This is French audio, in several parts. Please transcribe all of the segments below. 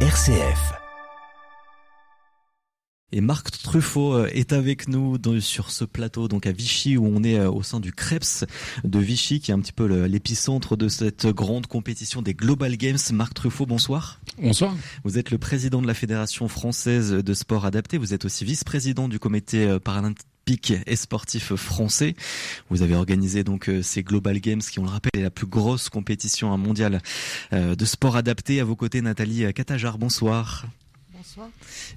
RCF. Et Marc Truffaut euh, est avec nous sur ce plateau, donc à Vichy, où on est euh, au sein du Krebs de Vichy, qui est un petit peu l'épicentre de cette grande compétition des Global Games. Marc Truffaut, bonsoir. Bonsoir. Vous êtes le président de la Fédération française de sport adapté. Vous êtes aussi vice-président du comité euh, paralympique et sportif français. Vous avez organisé donc ces Global Games qui, on le rappelle, est la plus grosse compétition mondiale de sport adapté. À vos côtés, Nathalie Catajar. Bonsoir.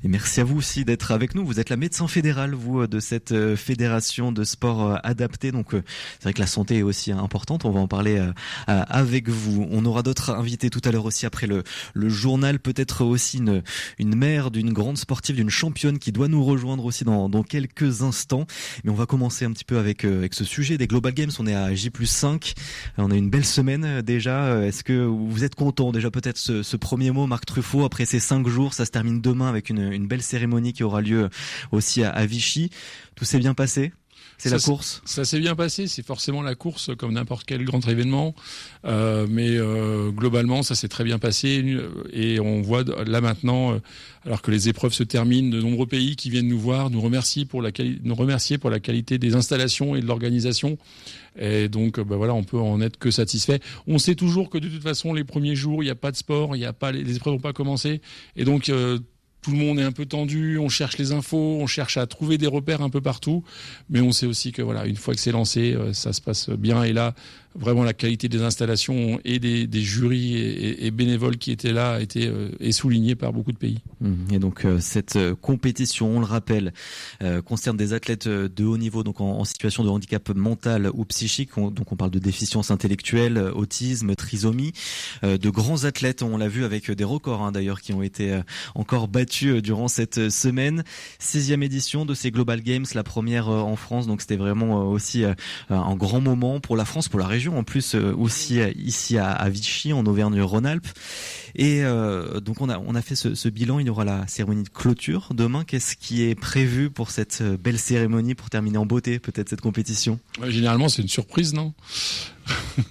Et merci à vous aussi d'être avec nous. Vous êtes la médecin fédérale, vous, de cette euh, fédération de sport euh, adapté. Donc, euh, c'est vrai que la santé est aussi importante. On va en parler avec vous. On aura d'autres invités tout à l'heure aussi après le, le journal. Peut-être aussi une, une mère d'une grande sportive, d'une championne qui doit nous rejoindre aussi dans, dans quelques instants. Mais on va commencer un petit peu avec, avec ce sujet des Global Games. On est à J 5. On a une belle semaine déjà. Est-ce que vous êtes content? Déjà peut-être ce, ce premier mot, Marc Truffaut, après ces cinq jours, ça se termine demain avec une, belle cérémonie qui aura lieu aussi à, Vichy. Tout s'est bien passé? C'est la course Ça s'est bien passé, c'est forcément la course comme n'importe quel grand événement, euh, mais euh, globalement ça s'est très bien passé et on voit là maintenant, euh, alors que les épreuves se terminent, de nombreux pays qui viennent nous voir, nous remercier pour la, nous remercier pour la qualité des installations et de l'organisation. Et donc, bah voilà, on peut en être que satisfait. On sait toujours que de toute façon, les premiers jours, il n'y a pas de sport, il y a pas les épreuves n'ont pas commencé, et donc tout le monde est un peu tendu, on cherche les infos, on cherche à trouver des repères un peu partout, mais on sait aussi que voilà, une fois que c'est lancé, euh, ça se passe bien. Et là, vraiment la qualité des installations et des, jurys et, bénévoles qui étaient là a été euh, est soulignée par beaucoup de pays. Mmh. Et donc euh, cette euh, compétition, on le rappelle, concerne des athlètes de haut niveau, donc en, situation de handicap mental ou psychique. donc on parle de déficience intellectuelle, autisme, trisomie, de grands athlètes. On l'a vu avec des records hein, d'ailleurs qui ont été encore battus durant cette semaine. 16e édition de ces Global Games, la première en France. Donc c'était vraiment aussi un grand moment pour la France, pour la région en plus euh, aussi euh, ici à, Vichy, en Auvergne-Rhône-Alpes. Et euh, donc on a on a fait ce, ce, bilan. Il y aura la cérémonie de clôture demain. Qu'est-ce qui est prévu pour cette belle cérémonie pour terminer en beauté peut-être cette compétition? Généralement c'est une surprise, non?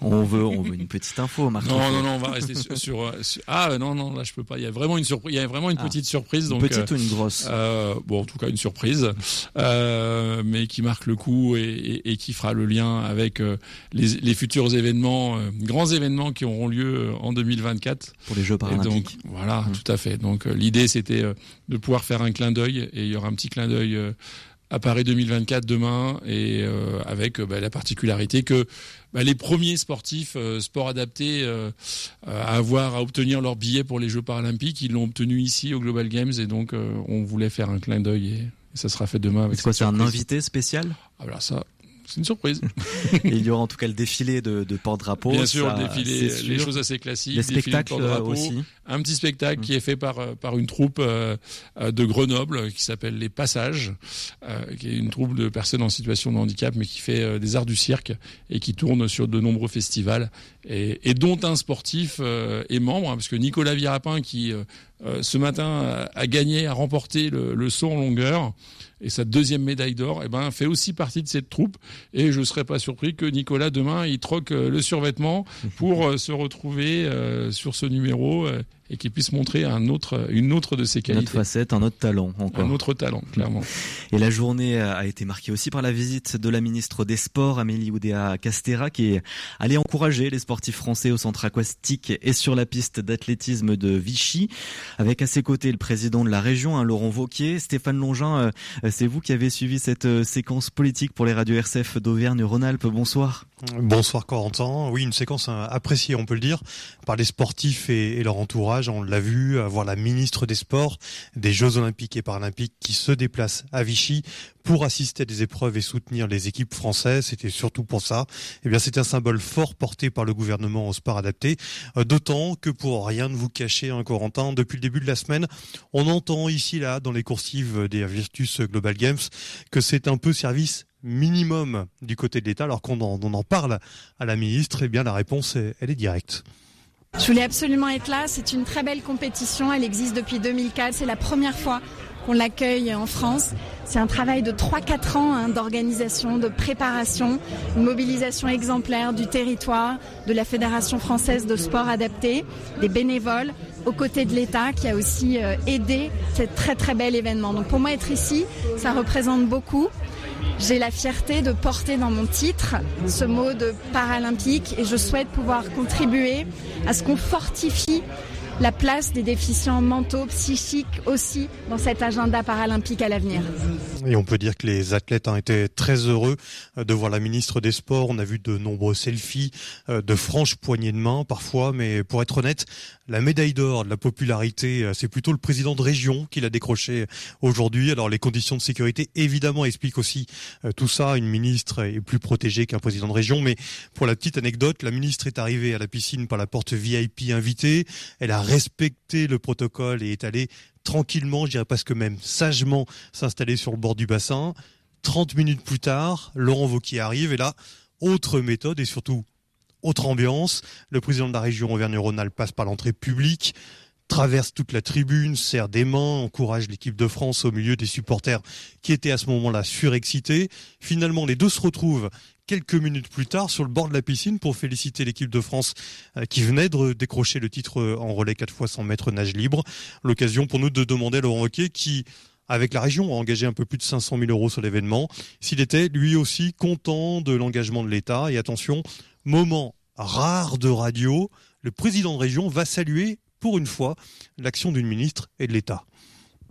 On veut, on veut une petite info, Marc. Non, non, non, on va rester sur, Ah non, non, là je peux pas. Il y a vraiment une surprise. Il y a vraiment une ah. petite surprise. Donc, une petite ou une grosse euh, Bon, en tout cas une surprise, euh, mais qui marque le coup et, et, et, qui fera le lien avec euh, les, les, futurs événements, euh, grands événements qui auront lieu en 2024 pour les Jeux paralympiques. donc voilà, mmh. tout à fait. Donc l'idée c'était de pouvoir faire un clin d'œil et il y aura un petit clin d'œil à Paris 2024 demain et euh, avec euh, bah, la particularité que bah, les premiers sportifs euh, sport adaptés à avoir à obtenir leur billet pour les Jeux paralympiques, ils l'ont obtenu ici au Global Games et donc on voulait faire un clin d'œil et, ça sera fait demain. C'est quoi, c'est un invité spécial? Ah voilà ça, c'est une surprise. il y aura en tout cas le défilé de, de porte-drapeau. Bien sûr, le défilé, les choses assez classiques. Les spectacles de aussi. Un petit spectacle qui est fait par euh, par une troupe euh, euh, de Grenoble qui s'appelle Les Passages, qui est une troupe de personnes en situation de handicap, mais qui fait des arts du cirque et qui tourne sur de nombreux festivals et, et dont un sportif est membre, hein, parce que Nicolas Virapin qui ce matin a, gagné, a remporté le, le saut en longueur et sa deuxième médaille d'or, eh ben, fait aussi partie de cette troupe. Et je ne serais pas surpris que Nicolas, demain, il troque euh, le survêtement pour euh, se retrouver euh, sur ce numéro et qu'il puisse montrer un autre, une autre de ses qualités. Une autre facette, un autre talent encore. Un autre talent, clairement. Et la journée a été marquée aussi par la visite de la ministre des Sports, Amélie Oudéa Castera, qui est allée encourager les sportifs français au centre aquatique et sur la piste d'athlétisme de Vichy, avec à ses côtés le président de la région, hein, Laurent Vauquier. Stéphane Longin, euh, c'est vous qui avez suivi cette euh, séquence politique pour les radios RCF d'Auvergne-Rhône-Alpes. Bonsoir. Bonsoir Corentin. Oui, une séquence euh, appréciée, on peut le dire, par les sportifs et, leur entourage. On l'a vu, voir la ministre des Sports, des Jeux Olympiques et Paralympiques qui se déplace à Vichy pour assister à des épreuves et soutenir les équipes françaises. C'était surtout pour ça. Eh bien, c'est un symbole fort porté par le gouvernement au sport adapté. Euh, d'autant que pour rien ne vous cacher, hein, Corentin, depuis le début de la semaine, on entend ici, là, dans les coursives des Virtus Global Games, que c'est un peu service minimum du côté de l'État, alors qu'on en, en, parle à la ministre, eh bien la réponse, elle est directe. Je voulais absolument être là, c'est une très belle compétition, elle existe depuis 2004, c'est la première fois qu'on l'accueille en France. C'est un travail de 3-4 ans hein, d'organisation, de préparation, une mobilisation exemplaire du territoire, de la Fédération française de sport adapté, des bénévoles, aux côtés de l'État qui a aussi aidé cet très très bel événement. Donc pour moi, être ici, ça représente beaucoup. J'ai la fierté de porter dans mon titre ce mot de paralympique et je souhaite pouvoir contribuer à ce qu'on fortifie la place des déficients mentaux, psychiques aussi dans cet agenda paralympique à l'avenir. Et on peut dire que les athlètes ont été très heureux euh, de voir la ministre des Sports. On a vu de nombreux selfies, euh, de franches poignées de main parfois, mais pour être honnête, la médaille d'or de la popularité, euh, c'est plutôt le président de région qui l'a décroché aujourd'hui. Alors les conditions de sécurité, évidemment, expliquent aussi tout ça. Une ministre est plus protégée qu'un président de région, mais pour la petite anecdote, la ministre est arrivée à la piscine par la porte VIP invitée. Elle a respecté le protocole et est allée tranquillement, je dirais presque même sagement, s'installer sur le bord du bassin. 30 minutes plus tard, Laurent Vauquier arrive et là, autre méthode et surtout autre ambiance. Le président de la région Auvergne-Rhône-Alpes passe par l'entrée publique, traverse toute la tribune, serre des mains, encourage l'équipe de France au milieu des supporters qui étaient à ce moment-là surexcités. Finalement, les deux se retrouvent quelques minutes plus tard sur le bord de la piscine pour féliciter l'équipe de France euh, qui venait de décrocher le titre euh, en relais 4 fois 100 mètres nage libre. L'occasion pour nous de demander à Laurent Roquet qui avec la région, a engagé un peu plus de 500 000 euros sur l'événement, s'il était lui aussi content de l'engagement de l'État. Et attention, moment rare de radio, le président de région va saluer pour une fois l'action d'une ministre et de l'État.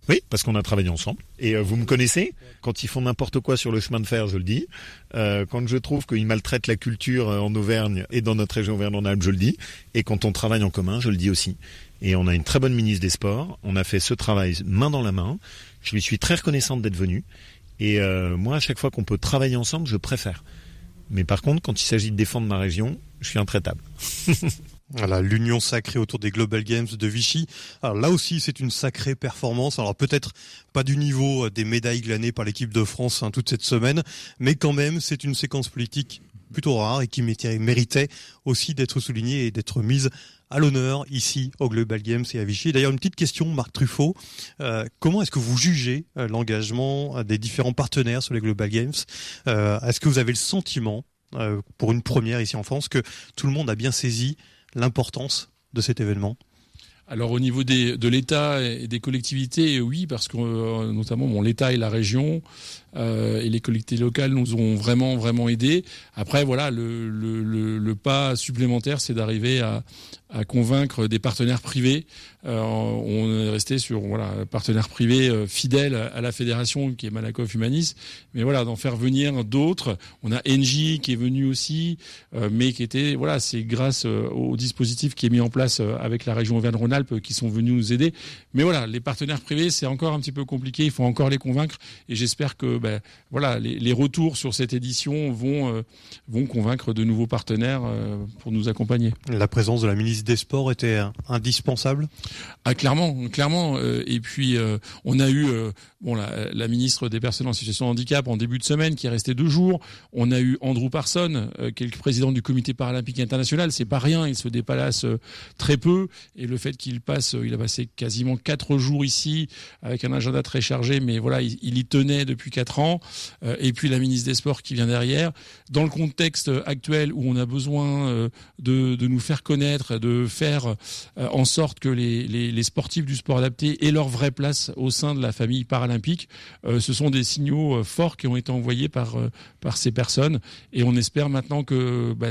Oui, parce qu'on a travaillé ensemble. Et euh, vous me connaissez, quand ils font n'importe quoi sur le chemin de fer, je le dis. Euh, quand je trouve qu'ils maltraitent la culture euh, en Auvergne et dans notre région Auvergne-Rhône-Alpes, je le dis. Et quand on travaille en commun, je le dis aussi. Et on a une très bonne ministre des Sports. On a fait ce travail main dans la main. Je lui suis très reconnaissante d'être venue. Et moi, à chaque fois qu'on peut travailler ensemble, je préfère. Mais par contre, quand il s'agit de défendre ma région, je suis intraitable. Voilà, l'union sacrée autour des Global Games de Vichy. Alors là aussi, c'est une sacrée performance. Alors peut-être pas du niveau euh, des médailles glanées par l'équipe de France hein, toute cette semaine, mais quand même, c'est une séquence politique plutôt rare et qui méritait aussi d'être soulignée et d'être mise à l'honneur ici au Global Games et à Vichy. D'ailleurs, une petite question, Marc Truffaut. Euh, comment est-ce que vous jugez euh, l'engagement des différents partenaires sur les Global Games? Est-ce que vous avez le sentiment, pour une première ici en France, que tout le monde a bien saisi l'importance de cet événement? Alors au niveau de l'État et des collectivités, oui, parce que euh, notamment bon, l'État et la région euh, et les collectivités locales nous ont vraiment vraiment aidés. Après voilà, le, le pas supplémentaire, c'est d'arriver à, à convaincre des partenaires privés. Euh, on est resté sur voilà partenaires privés euh, fidèles à la fédération qui est Malakoff Humanis, mais voilà d'en faire venir d'autres. On a Engie qui est venu aussi, euh, mais qui était voilà c'est grâce au dispositif qui est mis en place avec la région Auvergne-Rhône-Alpes qui sont venus nous aider. Mais voilà les partenaires privés c'est encore un petit peu compliqué, il faut encore les convaincre et j'espère que ben, voilà les, les, retours sur cette édition vont vont convaincre de nouveaux partenaires pour nous accompagner. La présence de la ministre des Sports était indispensable? Ah clairement, clairement. Euh, et puis euh, on a eu euh, bon la, la, ministre des personnes en situation de handicap en début de semaine qui est restée deux jours. On a eu Andrew Parson, qui est le président du Comité paralympique international. C'est pas rien, il se déplace très peu et le fait qu'il passe, il a passé quasiment quatre jours ici avec un agenda très chargé, mais voilà, il, il y tenait depuis quatre ans. Et puis la ministre des Sports qui vient derrière. Dans le contexte actuel où on a besoin de, de nous faire connaître, de faire euh, en sorte que les, sportifs du sport adapté aient leur vraie place au sein de la famille paralympique. Euh, ce sont des signaux euh, forts qui ont été envoyés par, par ces personnes et on espère maintenant que bah,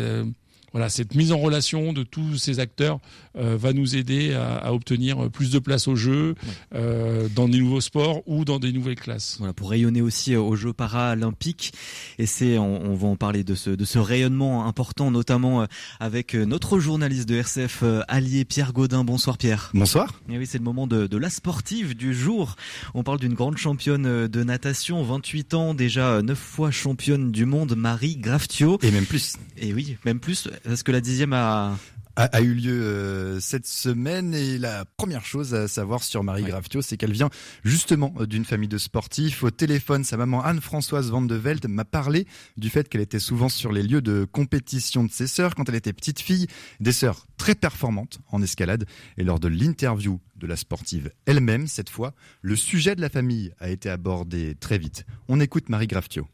voilà, cette mise en relation de tous ces acteurs euh, va nous aider à, obtenir plus de place au jeu, euh, dans des nouveaux sports ou dans des nouvelles classes. Voilà, pour rayonner aussi euh, aux Jeux paralympiques. Et c'est, on, va en parler de ce, de ce rayonnement important, notamment avec notre journaliste de RCF allié Pierre Godin. Bonsoir Pierre. Bonsoir. Et oui, c'est le moment de, de la sportive du jour. On parle d'une grande championne de natation, 28 ans, déjà 9 fois championne du monde, Marie Graftio. Et même plus. Et oui, même plus. Est-ce que la dixième a a, eu lieu euh, cette semaine et la première chose à savoir sur Marie Graftio, c'est qu'elle vient justement euh, d'une famille de sportifs. Au téléphone, sa maman Anne-Françoise Van de Velde m'a parlé du fait qu'elle était souvent sur les lieux de compétition de ses sœurs quand elle était petite fille, des sœurs très performantes en escalade. Et lors de l'interview de la sportive elle-même, cette fois, le sujet de la famille a été abordé très vite. On écoute Marie Graftio.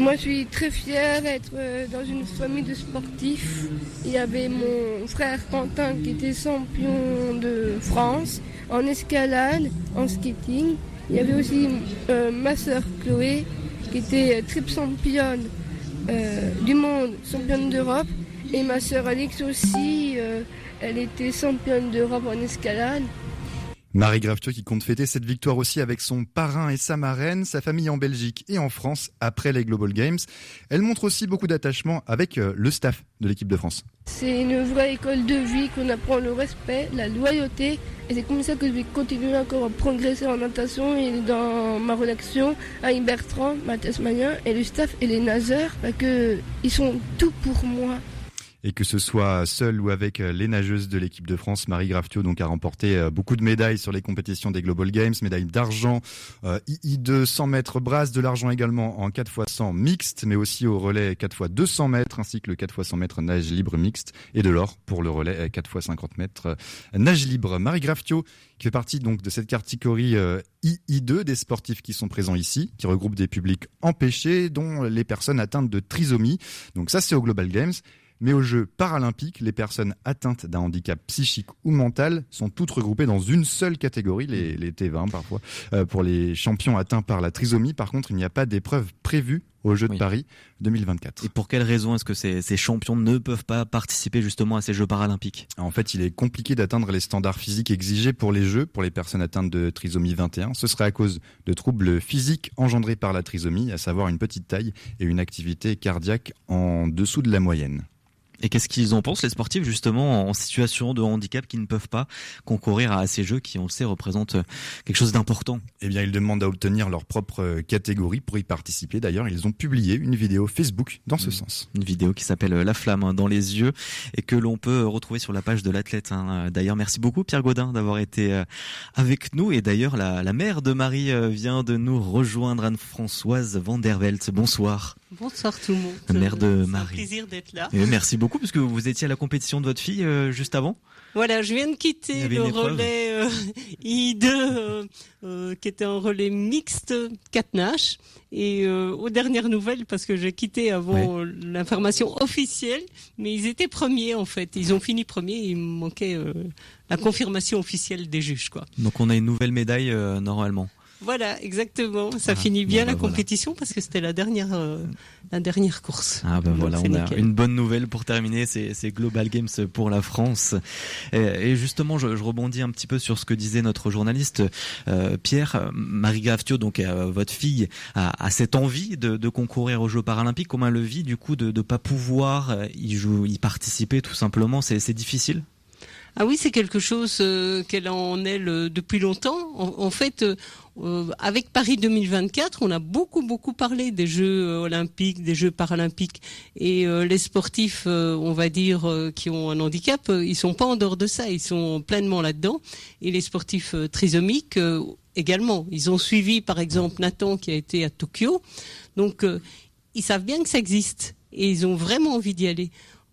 Moi, je suis très fière d'être euh, dans une famille de sportifs. Il y avait mon frère Quentin qui était champion de France en escalade, en skating. Il y avait aussi euh, ma soeur Chloé qui était triple championne euh, du monde, championne d'Europe. Et ma soeur Alix aussi, elle était championne d'Europe en escalade. Marie Gravetio qui compte fêter cette victoire aussi avec son parrain et sa marraine, sa famille en Belgique et en France après les Global Games. Elle montre aussi beaucoup d'attachement avec euh, le staff de l'équipe de France. C'est une vraie école de vie qu'on apprend le respect, la loyauté et c'est comme ça que je vais continuer encore à progresser en natation et dans ma relation avec Bertrand, Mathias Magnin et le staff et les nageurs parce que ils sont tout pour moi et que ce soit seul ou avec euh, les nageuses de l'équipe de France, Marie Graftio donc a remporté euh, beaucoup de médailles sur les compétitions des Global Games, médailles d'argent, euh, II2 100 mètres brasse, de l'argent également en 4 x 100 mixte, mais aussi au relais 4 x 200 mètres ainsi que le 4 x 100 mètres nage libre mixte et de l'or pour le relais 4 x 50 mètres nage libre. Marie Graftio qui fait partie donc de cette catégorie II2 des sportifs qui sont présents ici, qui regroupe des publics empêchés, dont les personnes atteintes de trisomie. Donc ça, c'est au Global Games. Mais aux Jeux paralympiques, les personnes atteintes d'un handicap psychique ou mental sont toutes regroupées dans une seule catégorie, les, T20 parfois. Euh, pour les champions atteints par la trisomie, par contre, il n'y a pas d'épreuve prévue aux Jeux de Paris 2024. Et pour quelles raisons est-ce que ces, ces, champions ne peuvent pas participer justement à ces Jeux paralympiques? En fait, il est compliqué d'atteindre les standards physiques exigés pour les Jeux pour les personnes atteintes de trisomie 21. Ce serait à cause de troubles physiques engendrés par la trisomie, à savoir une petite taille et une activité cardiaque en dessous de la moyenne. Et qu'est-ce qu'ils en pensent, les sportifs, justement, en situation de handicap qui ne peuvent pas concourir à ces jeux qui, on le sait, représentent quelque chose d'important? Eh bien, ils demandent à obtenir leur propre catégorie pour y participer. D'ailleurs, ils ont publié une vidéo Facebook dans ce mmh. sens. Une vidéo qui s'appelle La flamme hein, dans les yeux et que l'on peut retrouver sur la page de l'athlète. Hein. D'ailleurs, merci beaucoup, Pierre Godin, d'avoir été euh, avec nous. Et d'ailleurs, la, la mère de Marie euh, vient de nous rejoindre, Anne-Françoise Vandervelt. Bonsoir. Bonsoir tout le monde. Mère de Marie. C'est un plaisir d'être là. Et merci beaucoup parce que vous étiez à la compétition de votre fille euh, juste avant. Voilà, je viens de quitter le relais euh, I2 euh, euh, qui était un relais mixte 4 Nash et aux dernières nouvelles parce que j'ai quitté avant l'information officielle, mais ils étaient premiers en fait. Ils ont fini premiers, il manquait la confirmation officielle des juges quoi. Donc on a une nouvelle médaille normalement. Voilà, exactement. Ça ah, finit bien la bah compétition parce que c'était la dernière, euh, la dernière course. Ah ben voilà, on a une bonne nouvelle pour terminer ces, ces Global Games pour la France. Et, justement, je, je, rebondis un petit peu sur ce que disait notre journaliste euh, Pierre. Marie Graftio, donc euh, votre fille, a, a, cette envie de, de, concourir aux Jeux paralympiques. Comment elle le vit du coup de ne pas pouvoir y, jouer, y participer tout simplement? C'est difficile? Ah oui, c'est quelque chose euh, qu'elle en est depuis longtemps. En, fait, euh, euh, avec Paris 2024, on a beaucoup beaucoup parlé des Jeux olympiques, des Jeux paralympiques, et les sportifs, on va dire, qui ont un handicap, ils sont pas en dehors de ça, ils sont pleinement là-dedans. Et les sportifs trisomiques également. Ils ont suivi, par exemple, Nathan qui a été à Tokyo, donc ils savent bien que ça existe et ils ont vraiment envie d'y aller.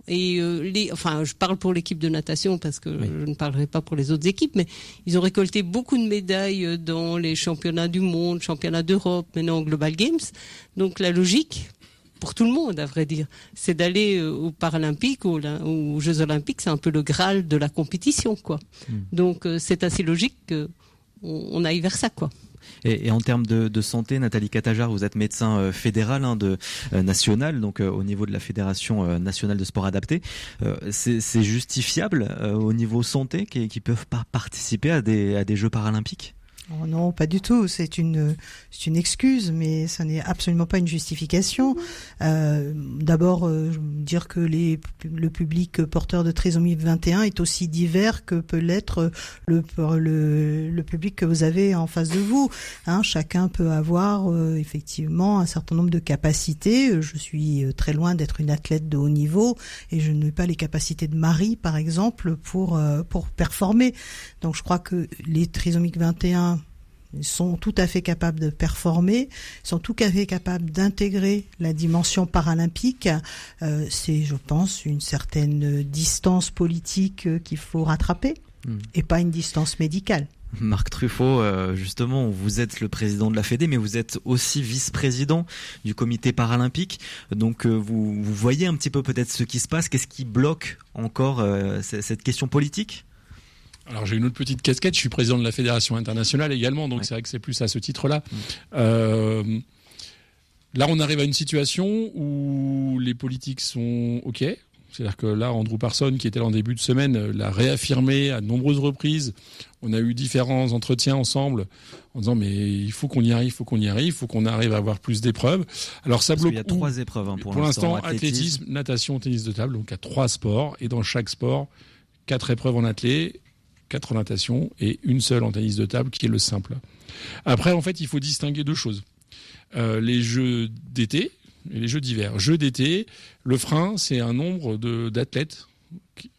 Et euh, les, enfin, je parle pour l'équipe de natation parce que je ne parlerai pas pour les autres équipes, mais ils ont récolté beaucoup de médailles euh, dans les championnats du monde, championnats d'Europe, maintenant Global Games. Donc la logique, pour tout le monde, à vrai dire. C'est d'aller euh, aux Paralympiques, aux, aux, Jeux Olympiques, c'est un peu le Graal de la compétition, quoi. Hmm. Donc c'est assez logique qu'on on aille vers ça, quoi. Et, en termes de, santé, Nathalie Catajar, vous êtes médecin euh, fédéral hein, de euh, national, donc euh, au niveau de la fédération nationale de sport adapté. c'est justifiable au niveau santé qui, qui peuvent pas participer à des Jeux paralympiques? Oh non, pas du tout. C'est une, c'est une excuse, mais ça n'est absolument pas une justification. Euh, D'abord, euh, dire que les, le public porteur de trisomie 21 est aussi divers que peut l'être le, le, le, public que vous avez en face de vous. Hein, chacun peut avoir euh, effectivement un certain nombre de capacités. Je suis euh, très loin d'être une athlète de haut niveau et je n'ai pas les capacités de Marie, par exemple, pour pour performer. Donc, je crois que les trisomiques 21 sont tout à fait capables de performer, sont tout à fait capables d'intégrer la dimension paralympique. Euh, c'est, je pense, une certaine distance politique euh, qu'il faut rattraper hmm. et pas une distance médicale. Marc Truffaut, euh, justement, vous êtes le président de la Fédé, mais vous êtes aussi vice-président du comité paralympique. Donc, vous, vous, voyez un petit peu peut-être ce qui se passe. Qu'est-ce qui bloque encore cette question politique? Alors j'ai une autre petite casquette, je suis président de la Fédération internationale également, donc c'est vrai que c'est plus à ce titre-là. Mm. là on arrive à une situation où les politiques sont OK, c'est-à-dire que là, Andrew Parson, qui était là en début de semaine, l'a réaffirmé à de nombreuses reprises. On a eu différents entretiens ensemble en disant mais il faut qu'on y arrive, il faut qu'on y arrive, il faut qu'on arrive à avoir plus d'épreuves. Alors ça bloque. Il y a trois épreuves hein, pour, l'instant. Athlétisme, natation, tennis de table. Donc il y a trois sports et dans chaque sport, quatre épreuves en athlé, quatre en natation et une seule en de table qui est le simple. Après, en fait, il faut distinguer deux choses. Euh, les jeux d'été, et les jeux d'hiver. Jeux d'été, le frein, c'est un nombre d'athlètes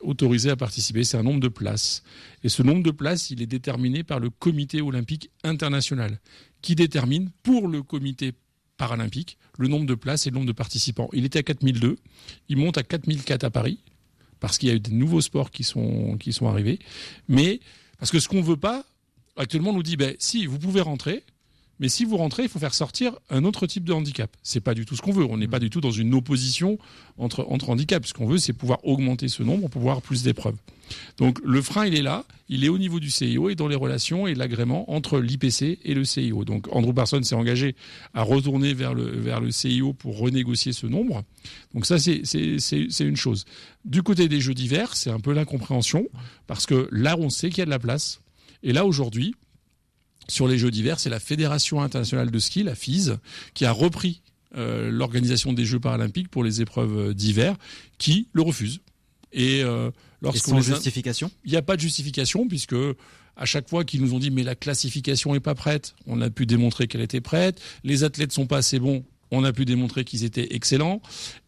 autorisés à participer, c'est un nombre de places. Et ce nombre de places, il est déterminé par le comité olympique international, qui détermine pour le comité paralympique le nombre de places et le nombre de participants. Il était à 4002, il monte à 4004 à Paris, parce qu'il y a eu des nouveaux sports qui sont, qui sont arrivés. Mais, parce que ce qu'on ne veut pas, actuellement, on nous dit, ben, si, vous pouvez rentrer, mais si vous rentrez, il faut faire sortir un autre type de handicap. C'est pas du tout ce qu'on veut. On n'est pas du tout dans une opposition entre, entre handicaps. Ce qu'on veut, c'est pouvoir augmenter ce nombre pour pouvoir plus d'épreuves. Donc le frein, il est là, il est au niveau du CIO et dans les relations et l'agrément entre l'IPC et le CIO. Donc Andrew Parsons s'est engagé à retourner vers le, vers le CIO pour renégocier ce nombre. Donc ça, c'est une chose. Du côté des jeux d'hiver, c'est un peu l'incompréhension parce que là, on sait qu'il y a de la place. Et là, aujourd'hui, sur les Jeux d'hiver, c'est la Fédération internationale de ski, la FIS, qui a repris euh, l'organisation des Jeux paralympiques pour les épreuves d'hiver, qui le refuse. Et, euh, sans justification? Il n'y a pas de justification puisque à chaque fois qu'ils nous ont dit mais la classification est pas prête, on a pu démontrer qu'elle était prête. Les athlètes sont pas assez bons, on a pu démontrer qu'ils étaient excellents.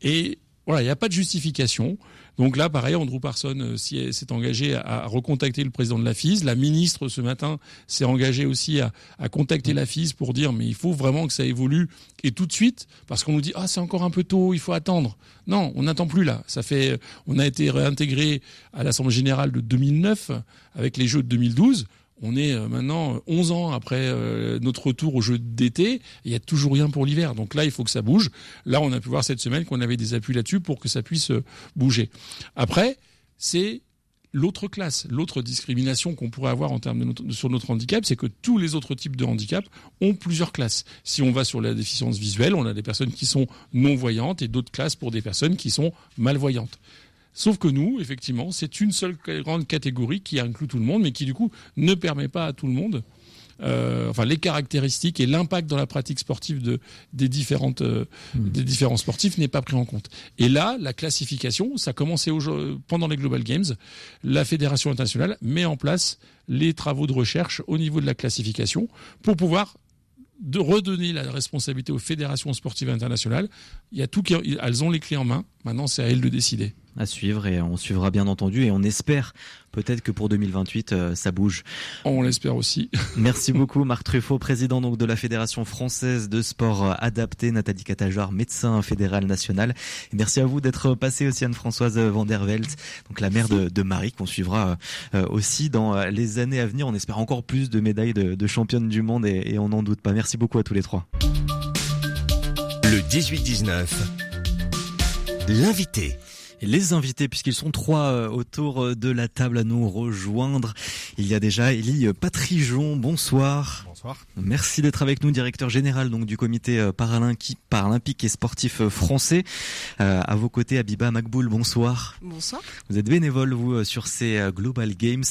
Et il n'y a pas de justification. Donc là, pareil, Andrew Parson euh, s'est engagé à, recontacter le président de la FIS. La ministre, ce matin, s'est engagée aussi à, contacter la FIS pour dire mais il faut vraiment que ça évolue et tout de suite, parce qu'on nous dit ah c'est encore un peu tôt, il faut attendre. Non, on n'attend plus là. Ça fait, on a été réintégré à l'Assemblée générale de 2009 avec les Jeux de 2012 on est euh, maintenant 11 ans après euh, notre retour au jeu d'été, il y a toujours rien pour l'hiver. Donc là, il faut que ça bouge. Là, on a pu voir cette semaine qu'on avait des appuis là-dessus pour que ça puisse euh, bouger. Après, c'est l'autre classe, l'autre discrimination qu'on pourrait avoir en termes de sur notre handicap, c'est que tous les autres types de handicap ont plusieurs classes. Si on va sur la déficience visuelle, on a des personnes qui sont non-voyantes et d'autres classes pour des personnes qui sont malvoyantes. Sauf que nous, effectivement, c'est une seule grande catégorie qui inclut tout le monde, mais qui du coup ne permet pas à tout le monde euh, enfin les caractéristiques et l'impact dans la pratique sportive de, des, différentes, euh, hmm. des différents sportifs n'est pas pris en compte. Et là, la classification, ça a commencé pendant les Global Games. La Fédération internationale met en place les travaux de recherche au niveau de la classification pour pouvoir de redonner la responsabilité aux fédérations sportives internationales. Il y a tout elles ont les clés en main. Maintenant, c'est à elles de décider à suivre et on suivra bien entendu et on espère peut-être que pour 2028 euh, ça bouge. On l'espère aussi. Merci beaucoup Marc Truffaut, président donc de la Fédération française de sport euh, adapté, Nathalie Catajar, médecin fédéral national. Et merci à vous d'être passé aussi Anne-Françoise Van der donc la mère de, Marie qu'on suivra euh, aussi dans les années à venir. On espère encore plus de médailles de, championne du monde et, et on n'en doute pas. Merci beaucoup à tous les trois. Le 18-19. L'invité les invités, puisqu'ils sont trois euh, autour euh, de la table à nous rejoindre. Il y a déjà Élie Patrijon, bonsoir. Bonsoir. Merci d'être avec nous, directeur général donc du comité euh, paralympique et sportif français. à vos côtés, Abiba Makboul, bonsoir. Bonsoir. Vous êtes bénévole, vous, sur ces Global Games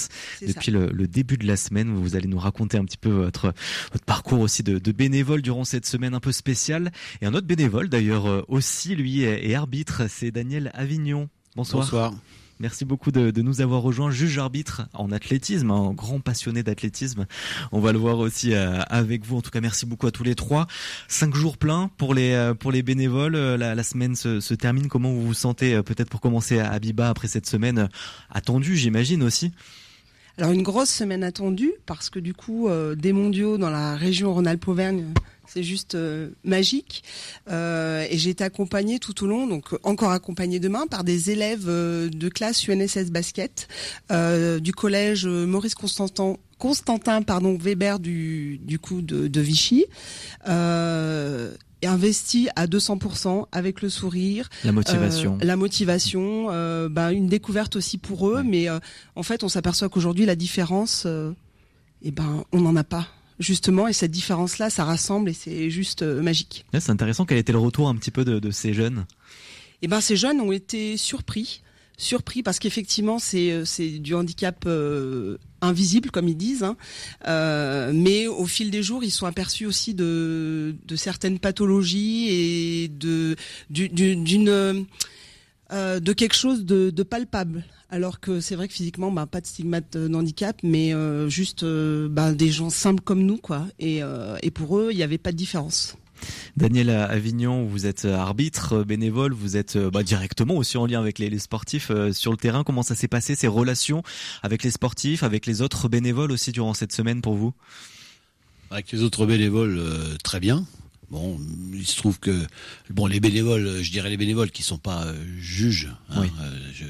depuis le, début de la semaine. Vous allez nous raconter un petit peu votre, votre parcours aussi de, de, bénévole durant cette semaine un peu spéciale. Et un autre bénévole, d'ailleurs, aussi, lui, est arbitre, c'est Daniel Avignon. Bonsoir. Merci beaucoup de, nous avoir rejoints. Juge arbitre en athlétisme, un grand passionné d'athlétisme. On va le voir aussi euh, avec vous. En tout cas, merci beaucoup à tous les trois. Cinq jours pleins pour les euh, pour les bénévoles. Euh, la, semaine se, termine. Comment vous vous sentez Peut-être pour commencer à Abiba après cette semaine attendue, j'imagine aussi? Alors une grosse semaine attendue parce que du coup des mondiaux dans la région Rhône-Alpes-Auvergne c'est juste euh, magique. Euh, et j'ai été accompagnée tout au long, donc encore accompagnée demain par des élèves euh, de classe UNSS basket du collège Maurice Constantin Constantin pardon Weber du du coup de, de Vichy. Investi à 200% avec le sourire, la motivation, euh, la motivation, euh, bah, une découverte aussi pour eux. Mais euh, en fait, on s'aperçoit qu'aujourd'hui, la différence, eh ben, on n'en a pas justement. Et cette différence-là, ça rassemble et c'est juste magique. c'est intéressant. Quel était le retour un petit peu de, de ces jeunes? Eh ben, ces jeunes ont été surpris surpris parce qu'effectivement c'est c'est du handicap euh, invisible comme ils disent, hein. euh, mais au fil des jours ils sont aperçus aussi de certaines pathologies et de euh, de quelque chose de, palpable. Alors que c'est vrai que physiquement, bah, pas de stigmate d'handicap, mais euh, juste euh, bah, des gens simples comme nous, quoi. Et pour eux, il n'y avait pas de différence. Daniel Avignon, vous êtes arbitre bénévole, vous êtes bah, directement aussi en lien avec les, les sportifs euh, sur le terrain. Comment ça s'est passé ces relations avec les sportifs, avec les autres bénévoles aussi durant cette semaine pour vous? Avec les autres bénévoles, euh, très bien. Bon, il se trouve que bon, les bénévoles, je dirais les bénévoles qui sont pas euh, juges. Hein, Oui. je,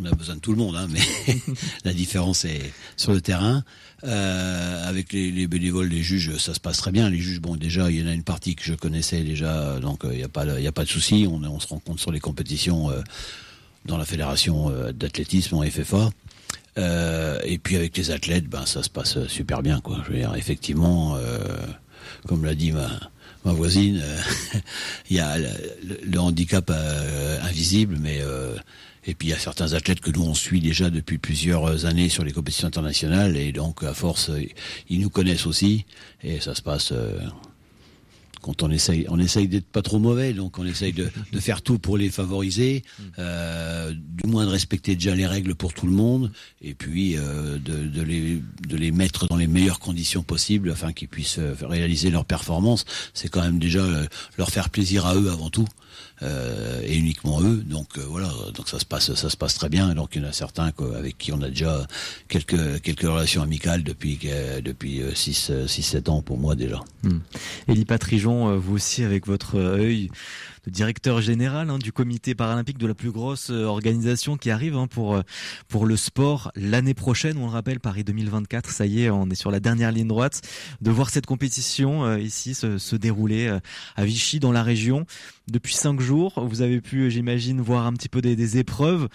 on a besoin de tout le monde, hein, mais la différence est sur le terrain. Euh, avec les, les, bénévoles, les juges, ça se passe très bien. Les juges, bon, déjà, il y en a une partie que je connaissais déjà, donc il n'y a pas, a pas de souci. On, on, se rencontre sur les compétitions euh, dans la fédération euh, d'athlétisme en FFA. Euh, et puis avec les athlètes, ben ça se passe super bien, quoi. Effectivement, euh, comme l'a dit ma ma voisine, il y a le, le handicap invisible, mais et puis il y a certains athlètes que nous on suit déjà depuis plusieurs années sur les compétitions internationales et donc à force ils nous connaissent aussi et ça se passe euh, quand on essaye, on essaye d'être pas trop mauvais, donc on essaye de, de faire tout pour les favoriser, euh, du moins de respecter déjà les règles pour tout le monde, et puis euh, de, de, les, de les mettre dans les meilleures conditions possibles afin qu'ils puissent réaliser leur performance. C'est quand même déjà leur faire plaisir à eux avant tout. Euh, et uniquement eux. Donc euh, voilà, donc ça se passe, ça se passe très bien. Donc il y en a certains quoi, avec qui on a déjà quelques quelques relations amicales depuis euh, depuis 6 6 7 ans pour moi déjà. Hmm. Élie Patrijon, vous aussi avec votre œil de directeur général hein, du comité paralympique de la plus grosse organisation qui arrive hein, pour le sport l'année prochaine. On le rappelle, Paris 2024. Ça y est, on est sur la dernière ligne droite. De voir cette compétition euh, ici se, dérouler euh, à Vichy dans la région depuis cinq jours. Vous avez pu, j'imagine, voir un petit peu des, des épreuves.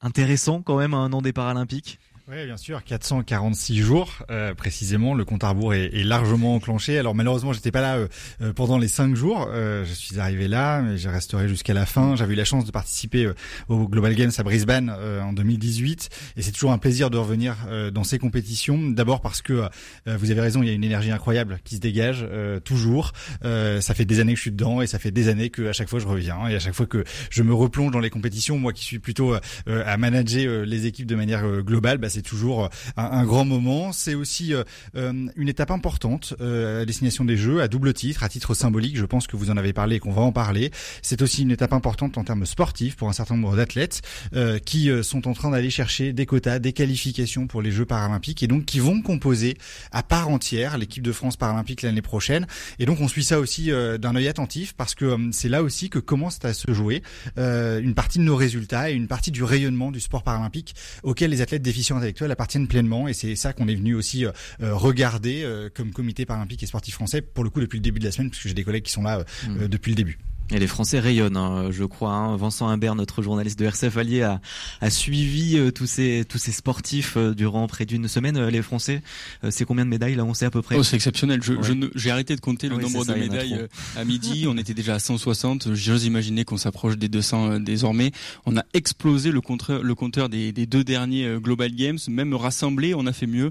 Intéressant quand même à un an des Paralympiques. Oui, bien sûr, 446 jours euh, précisément. Le compte à rebours est, est, largement enclenché. Alors malheureusement, j'étais pas là euh, pendant les cinq jours. Euh, je suis arrivé là, mais je resterai jusqu'à la fin. J'avais eu la chance de participer euh, au Global Games à Brisbane euh, en 2018, et c'est toujours un plaisir de revenir euh, dans ces compétitions. D'abord parce que vous avez raison, il y a une énergie incroyable qui se dégage toujours. ça fait des années que je suis dedans, et ça fait des années que à chaque fois je reviens, et à chaque fois que je me replonge dans les compétitions, moi qui suis plutôt à manager les équipes de manière globale, bah, c'est toujours un, un, grand moment. C'est aussi euh, une étape importante euh, à destination des Jeux, à double titre, à titre symbolique. Je pense que vous en avez parlé et qu'on va en parler. C'est aussi une étape importante en termes sportifs pour un certain nombre d'athlètes euh, qui sont en train d'aller chercher des quotas, des qualifications pour les Jeux paralympiques et donc qui vont composer à part entière l'équipe de France paralympique l'année prochaine. Et donc on suit ça aussi d'un œil attentif parce que c'est là aussi que commence à se jouer une partie de nos résultats et une partie du rayonnement du sport paralympique auquel les athlètes déficients intellectuels appartiennent pleinement et c'est ça qu'on est venu aussi euh, regarder euh, comme comité paralympique et sportif français pour le coup depuis le début de la semaine puisque j'ai des collègues qui sont là euh, mmh. depuis le début. Et les Français rayonnent, hein, je crois. Hein. Vincent Imbert, notre journaliste de RCF Allier, a, a suivi euh, tous ces tous ces sportifs euh, durant près d'une semaine. Euh, les Français, c'est combien de médailles là On sait à peu près? Oh, c'est exceptionnel. Je, ouais. j'ai arrêté de compter le oui, nombre ça, de médailles à midi. on était déjà à 160. J'ose imaginer qu'on s'approche des 200 désormais. On a explosé le compteur, le compteur des, des, deux derniers Global Games. Même rassemblé, on a fait mieux.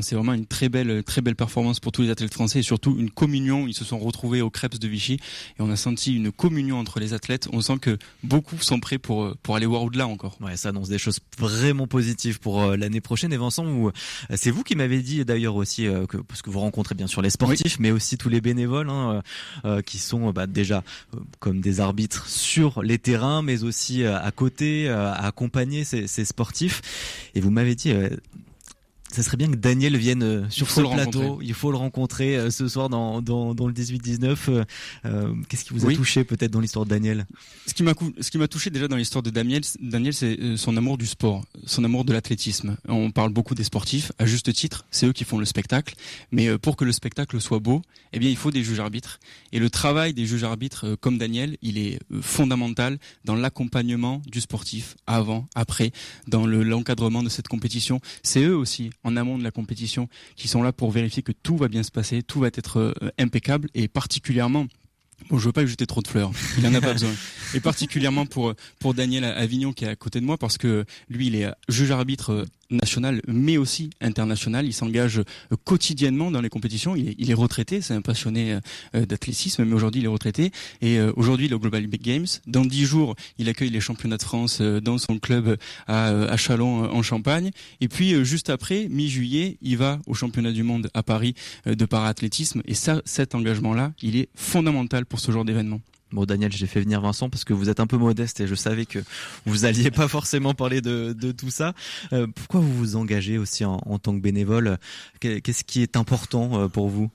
C'est vraiment une très belle très belle performance pour tous les athlètes français et surtout une communion. Ils se sont retrouvés au Crêpes de Vichy et on a senti une communion entre les athlètes. On sent que beaucoup sont prêts pour pour aller voir au-delà encore. Ouais, ça annonce des choses vraiment positives pour euh, l'année prochaine. Et Vincent, euh, c'est vous qui m'avez dit d'ailleurs aussi euh, que parce que vous rencontrez bien sûr les sportifs, oui. mais aussi tous les bénévoles hein, euh, qui sont bah, déjà comme des arbitres sur les terrains, mais aussi à côté, à accompagner ces, ces, sportifs. Et vous m'avez dit ça serait bien que Daniel vienne euh, sur ce plateau. Il faut le rencontrer euh, ce soir dans, dans, dans le 18-19. Euh, Qu'est-ce qui vous a Oui. touché peut-être dans l'histoire de Daniel? Ce qui m'a ce qui m'a touché déjà dans l'histoire de Daniel, Daniel, c'est son amour du sport, son amour de l'athlétisme. On parle beaucoup des sportifs, à juste titre, c'est eux qui font le spectacle. Mais pour que le spectacle soit beau, eh bien, il faut des juges arbitres. Et le travail des juges arbitres, comme Daniel, il est fondamental dans l'accompagnement du sportif avant, après, dans le- l'encadrement de cette compétition. C'est eux aussi, en amont de la compétition, qui sont là pour vérifier que tout va bien se passer, tout va être euh, impeccable et particulièrement Bon, je veux pas lui jeter trop de fleurs. Il en a pas besoin. Et particulièrement pour pour Daniel Avignon qui est à côté de moi parce que lui il est juge arbitre euh, national mais aussi international. Il s'engage euh, quotidiennement dans les compétitions. Il est, il est retraité. C'est un passionné euh, d'athlétisme mais aujourd'hui il est retraité. Et euh, aujourd'hui le Global Big Games. Dans dix jours il accueille les championnats de France euh, dans son club à, euh, à Chalon euh, en Champagne. Et puis euh, juste après mi-juillet il va au championnat du monde à Paris euh, de paraathlétisme. Et cet engagement là il est fondamental pour ce genre d'événement. Bon Daniel, j'ai fait venir Vincent parce que vous êtes un peu modeste et je savais que vous alliez pas forcément parler de, tout ça. Euh, pourquoi vous vous engagez aussi en, tant que bénévole? Qu'est- Qu'est-ce qui est important euh, pour vous?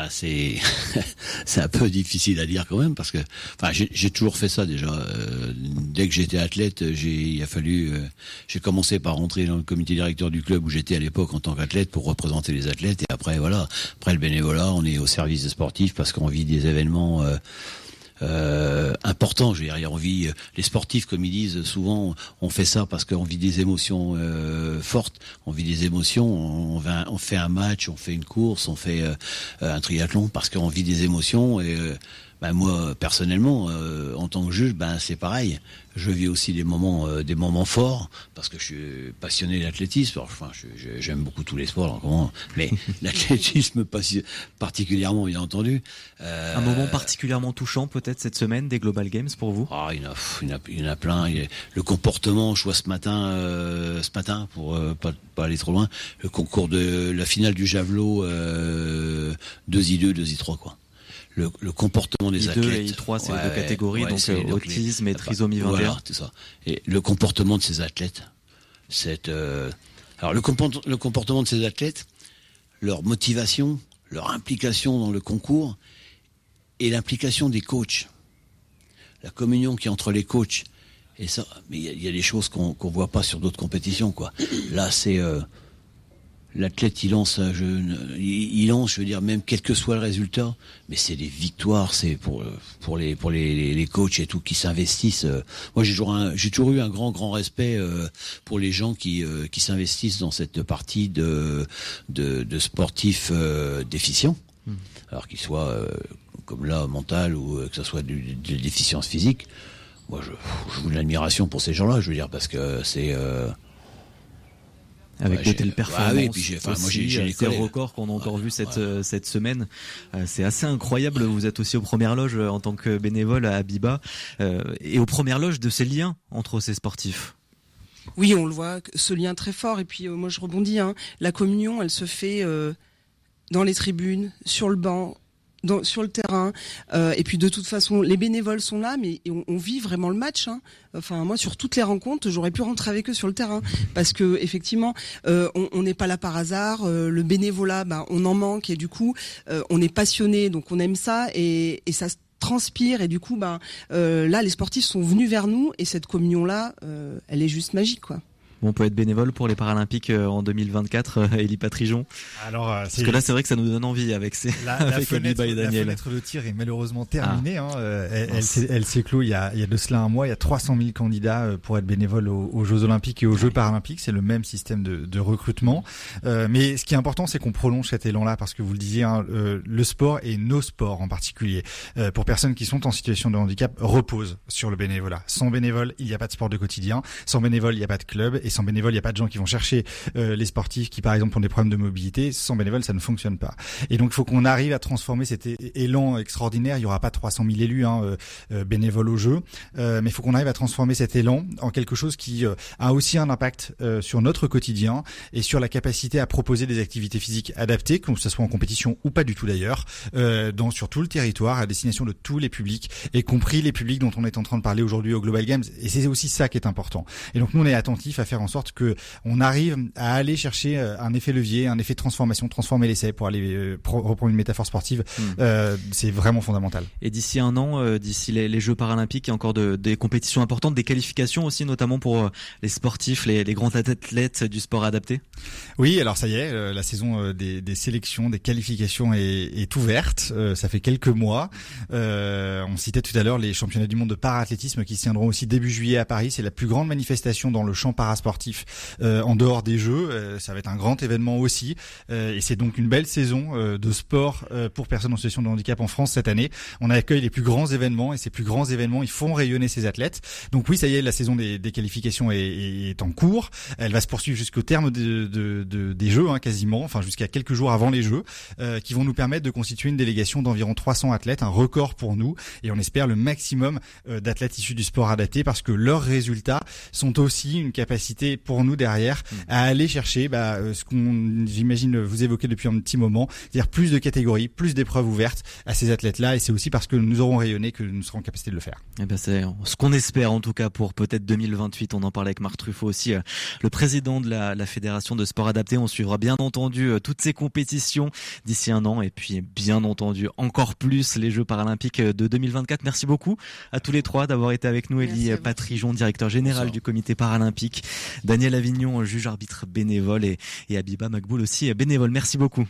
Ah, c'est c'est un peu difficile à dire quand même parce que enfin j'ai toujours fait ça déjà Euh, dès que j'étais athlète j'ai il a fallu euh, j'ai commencé par rentrer dans le comité directeur du club où j'étais à l'époque en tant qu'athlète pour représenter les athlètes et après voilà. Après le bénévolat on est au service des sportifs parce qu'on vit des événements euh, euh, important. Je veux dire, euh, les sportifs, comme ils disent souvent, on fait ça parce qu'on vit des émotions euh, fortes. On vit des émotions. On, on fait un match, on fait une course, on fait euh, un triathlon parce qu'on vit des émotions. Et euh, ben moi, personnellement, euh, en tant que juge, ben c'est pareil. Je vis aussi des moments, euh, des moments forts parce que je suis passionné d'athlétisme. Enfin, j'aime beaucoup tous les sports, en commun, mais l'athlétisme particulièrement, bien entendu. Euh, Un moment particulièrement touchant peut-être cette semaine des Global Games pour vous? Ah, il y en a, il y en a, il y en a plein. Il y a le comportement, je vois ce matin, euh, ce matin pour euh, pas, pas aller trop loin, le concours de la finale du javelot euh, 2i2, 2i3 quoi. Le, le comportement des I2 athlètes. et I3, c'est les deux catégories, donc, c'est euh, les- autisme et les- trisomie 21. Voilà, ça. Et le comportement de ces athlètes, c'est euh, alors le, comport- le comportement de ces athlètes, leur motivation, leur implication dans le concours et l'implication des coachs la communion qui est entre les coachs et ça mais il y, y a des choses qu'on qu'on voit pas sur d'autres compétitions quoi là c'est euh, l'athlète il lance un jeu il, lance je veux dire même quel que soit le résultat mais c'est des victoires c'est pour euh, pour les pour les, les, coachs et tout qui s'investissent euh. moi j'ai toujours un- j'ai toujours eu un grand grand respect euh, pour les gens qui euh, qui s'investissent dans cette partie de de, de sportifs euh, déficients alors qu'ils soient euh, comme là mental ou euh, que ce soit de la déficience physique moi je je vous de l'admiration pour ces gens-là je veux dire parce que c'est euh, avec Ouais, de j'ai- telles Ah performances. oui, puis j'ai- enfin, moi, j'ai- aussi, ces records qu'on a encore vus cette euh, cette semaine, Euh, c'est assez incroyable. Vous êtes aussi aux premières loges euh, en tant que bénévole à Abiba euh, et aux premières loges de ces liens entre ces sportifs. Oui, on le voit, ce lien très fort. Et puis euh, moi, je rebondis. Hein, la communion, elle se fait euh, dans les tribunes, sur le banc, sur le terrain. Euh, et puis de toute façon, les bénévoles sont là, mais on, vit vraiment le match. Hein. Enfin, moi, sur toutes les rencontres, j'aurais pu rentrer avec eux sur le terrain parce que effectivement, euh, on n'est pas là par hasard. Euh, le bénévolat, ben, on en manque et du coup, on est passionné, donc on aime ça et, ça transpire et du coup ben là les sportifs sont venus vers nous et cette communion là elle est juste magique quoi. On peut être bénévole pour les Paralympiques euh, en 2024, euh, Élie Patrijon. Alors, euh, Parce que là, c'est vrai que ça nous donne envie avec ces, La, la avec fenêtre, et la Daniel. fenêtre de tir est malheureusement terminée. hein. Euh, elle, elle elle il y, a, il y a de cela un mois. Il y a 300 000 candidats pour être bénévoles aux, aux Jeux Olympiques et aux Jeux Paralympiques. C'est le même système de, de recrutement. Euh, mais ce qui est important, c'est qu'on prolonge cet élan-là parce que vous le disiez, hein, le sport et nos sports en particulier, euh, pour personnes qui sont en situation de handicap, reposent sur le bénévolat. Sans bénévole, il n'y a pas de sport de quotidien. Sans bénévole, il n'y a pas de club. Et sans bénévole, il n'y a pas de gens qui vont chercher euh, les sportifs qui, par exemple, ont des problèmes de mobilité. Sans bénévole, ça ne fonctionne pas. Et donc, il faut qu'on arrive à transformer cet élan extraordinaire. Il y aura pas 300 000 élus hein, euh, euh, bénévoles au jeu, euh, mais il faut qu'on arrive à transformer cet élan en quelque chose qui euh, a aussi un impact sur notre quotidien et sur la capacité à proposer des activités physiques adaptées, que ce soit en compétition ou pas du tout d'ailleurs, dans sur tout le territoire, à destination de tous les publics, y compris les publics dont on est en train de parler aujourd'hui au Global Games. Et c'est aussi ça qui est important. Et donc, nous, on est attentifs à faire faire en sorte que on arrive à aller chercher un effet levier, un effet de transformation, transformer l'essai pour aller reprendre une métaphore sportive. Hmm. c'est vraiment fondamental. Et d'ici un an, d'ici les, Jeux paralympiques, il y a encore de, des compétitions importantes, des qualifications aussi, notamment pour les sportifs, les, les grands athlètes du sport adapté? Oui, alors ça y est, la saison des, des sélections, des qualifications est, est ouverte. ça fait quelques mois. on citait tout à l'heure les championnats du monde de parathlétisme qui se tiendront aussi début juillet à Paris. C'est la plus grande manifestation dans le champ parasportif euh, en dehors des Jeux. Euh, ça va être un grand événement aussi. Euh, et c'est donc une belle saison de sport pour personnes en situation de handicap en France cette année. On accueille les plus grands événements et ces plus grands événements, ils font rayonner ces athlètes. Donc oui, ça y est, la saison des, des qualifications est, est, en cours. Elle va se poursuivre jusqu'au terme de, de, de, des Jeux, hein, quasiment, enfin jusqu'à quelques jours avant les Jeux, qui vont nous permettre de constituer une délégation d'environ 300 athlètes, un record pour nous. Et on espère le maximum d'athlètes issus du sport adapté parce que leurs résultats sont aussi une capacité pour nous derrière mm. à aller chercher bah, euh, ce qu'on j'imagine vous évoquez depuis un petit moment, c'est-à-dire plus de catégories, plus d'épreuves ouvertes à ces athlètes-là et c'est aussi parce que nous aurons rayonné que nous serons en capacité de le faire. Et eh ben c'est ce qu'on espère en tout cas pour peut-être 2028. On en parlait avec Marc Truffaut aussi, euh, le président de la, la, fédération de sport adapté. On suivra bien entendu euh, toutes ces compétitions d'ici un an et puis bien entendu encore plus les Jeux paralympiques de 2024. Merci beaucoup à tous les trois d'avoir été avec nous. Elie Patrijon, directeur général du comité paralympique, Daniel Avignon, juge arbitre bénévole et, Abiba Makboul aussi bénévole. Merci beaucoup.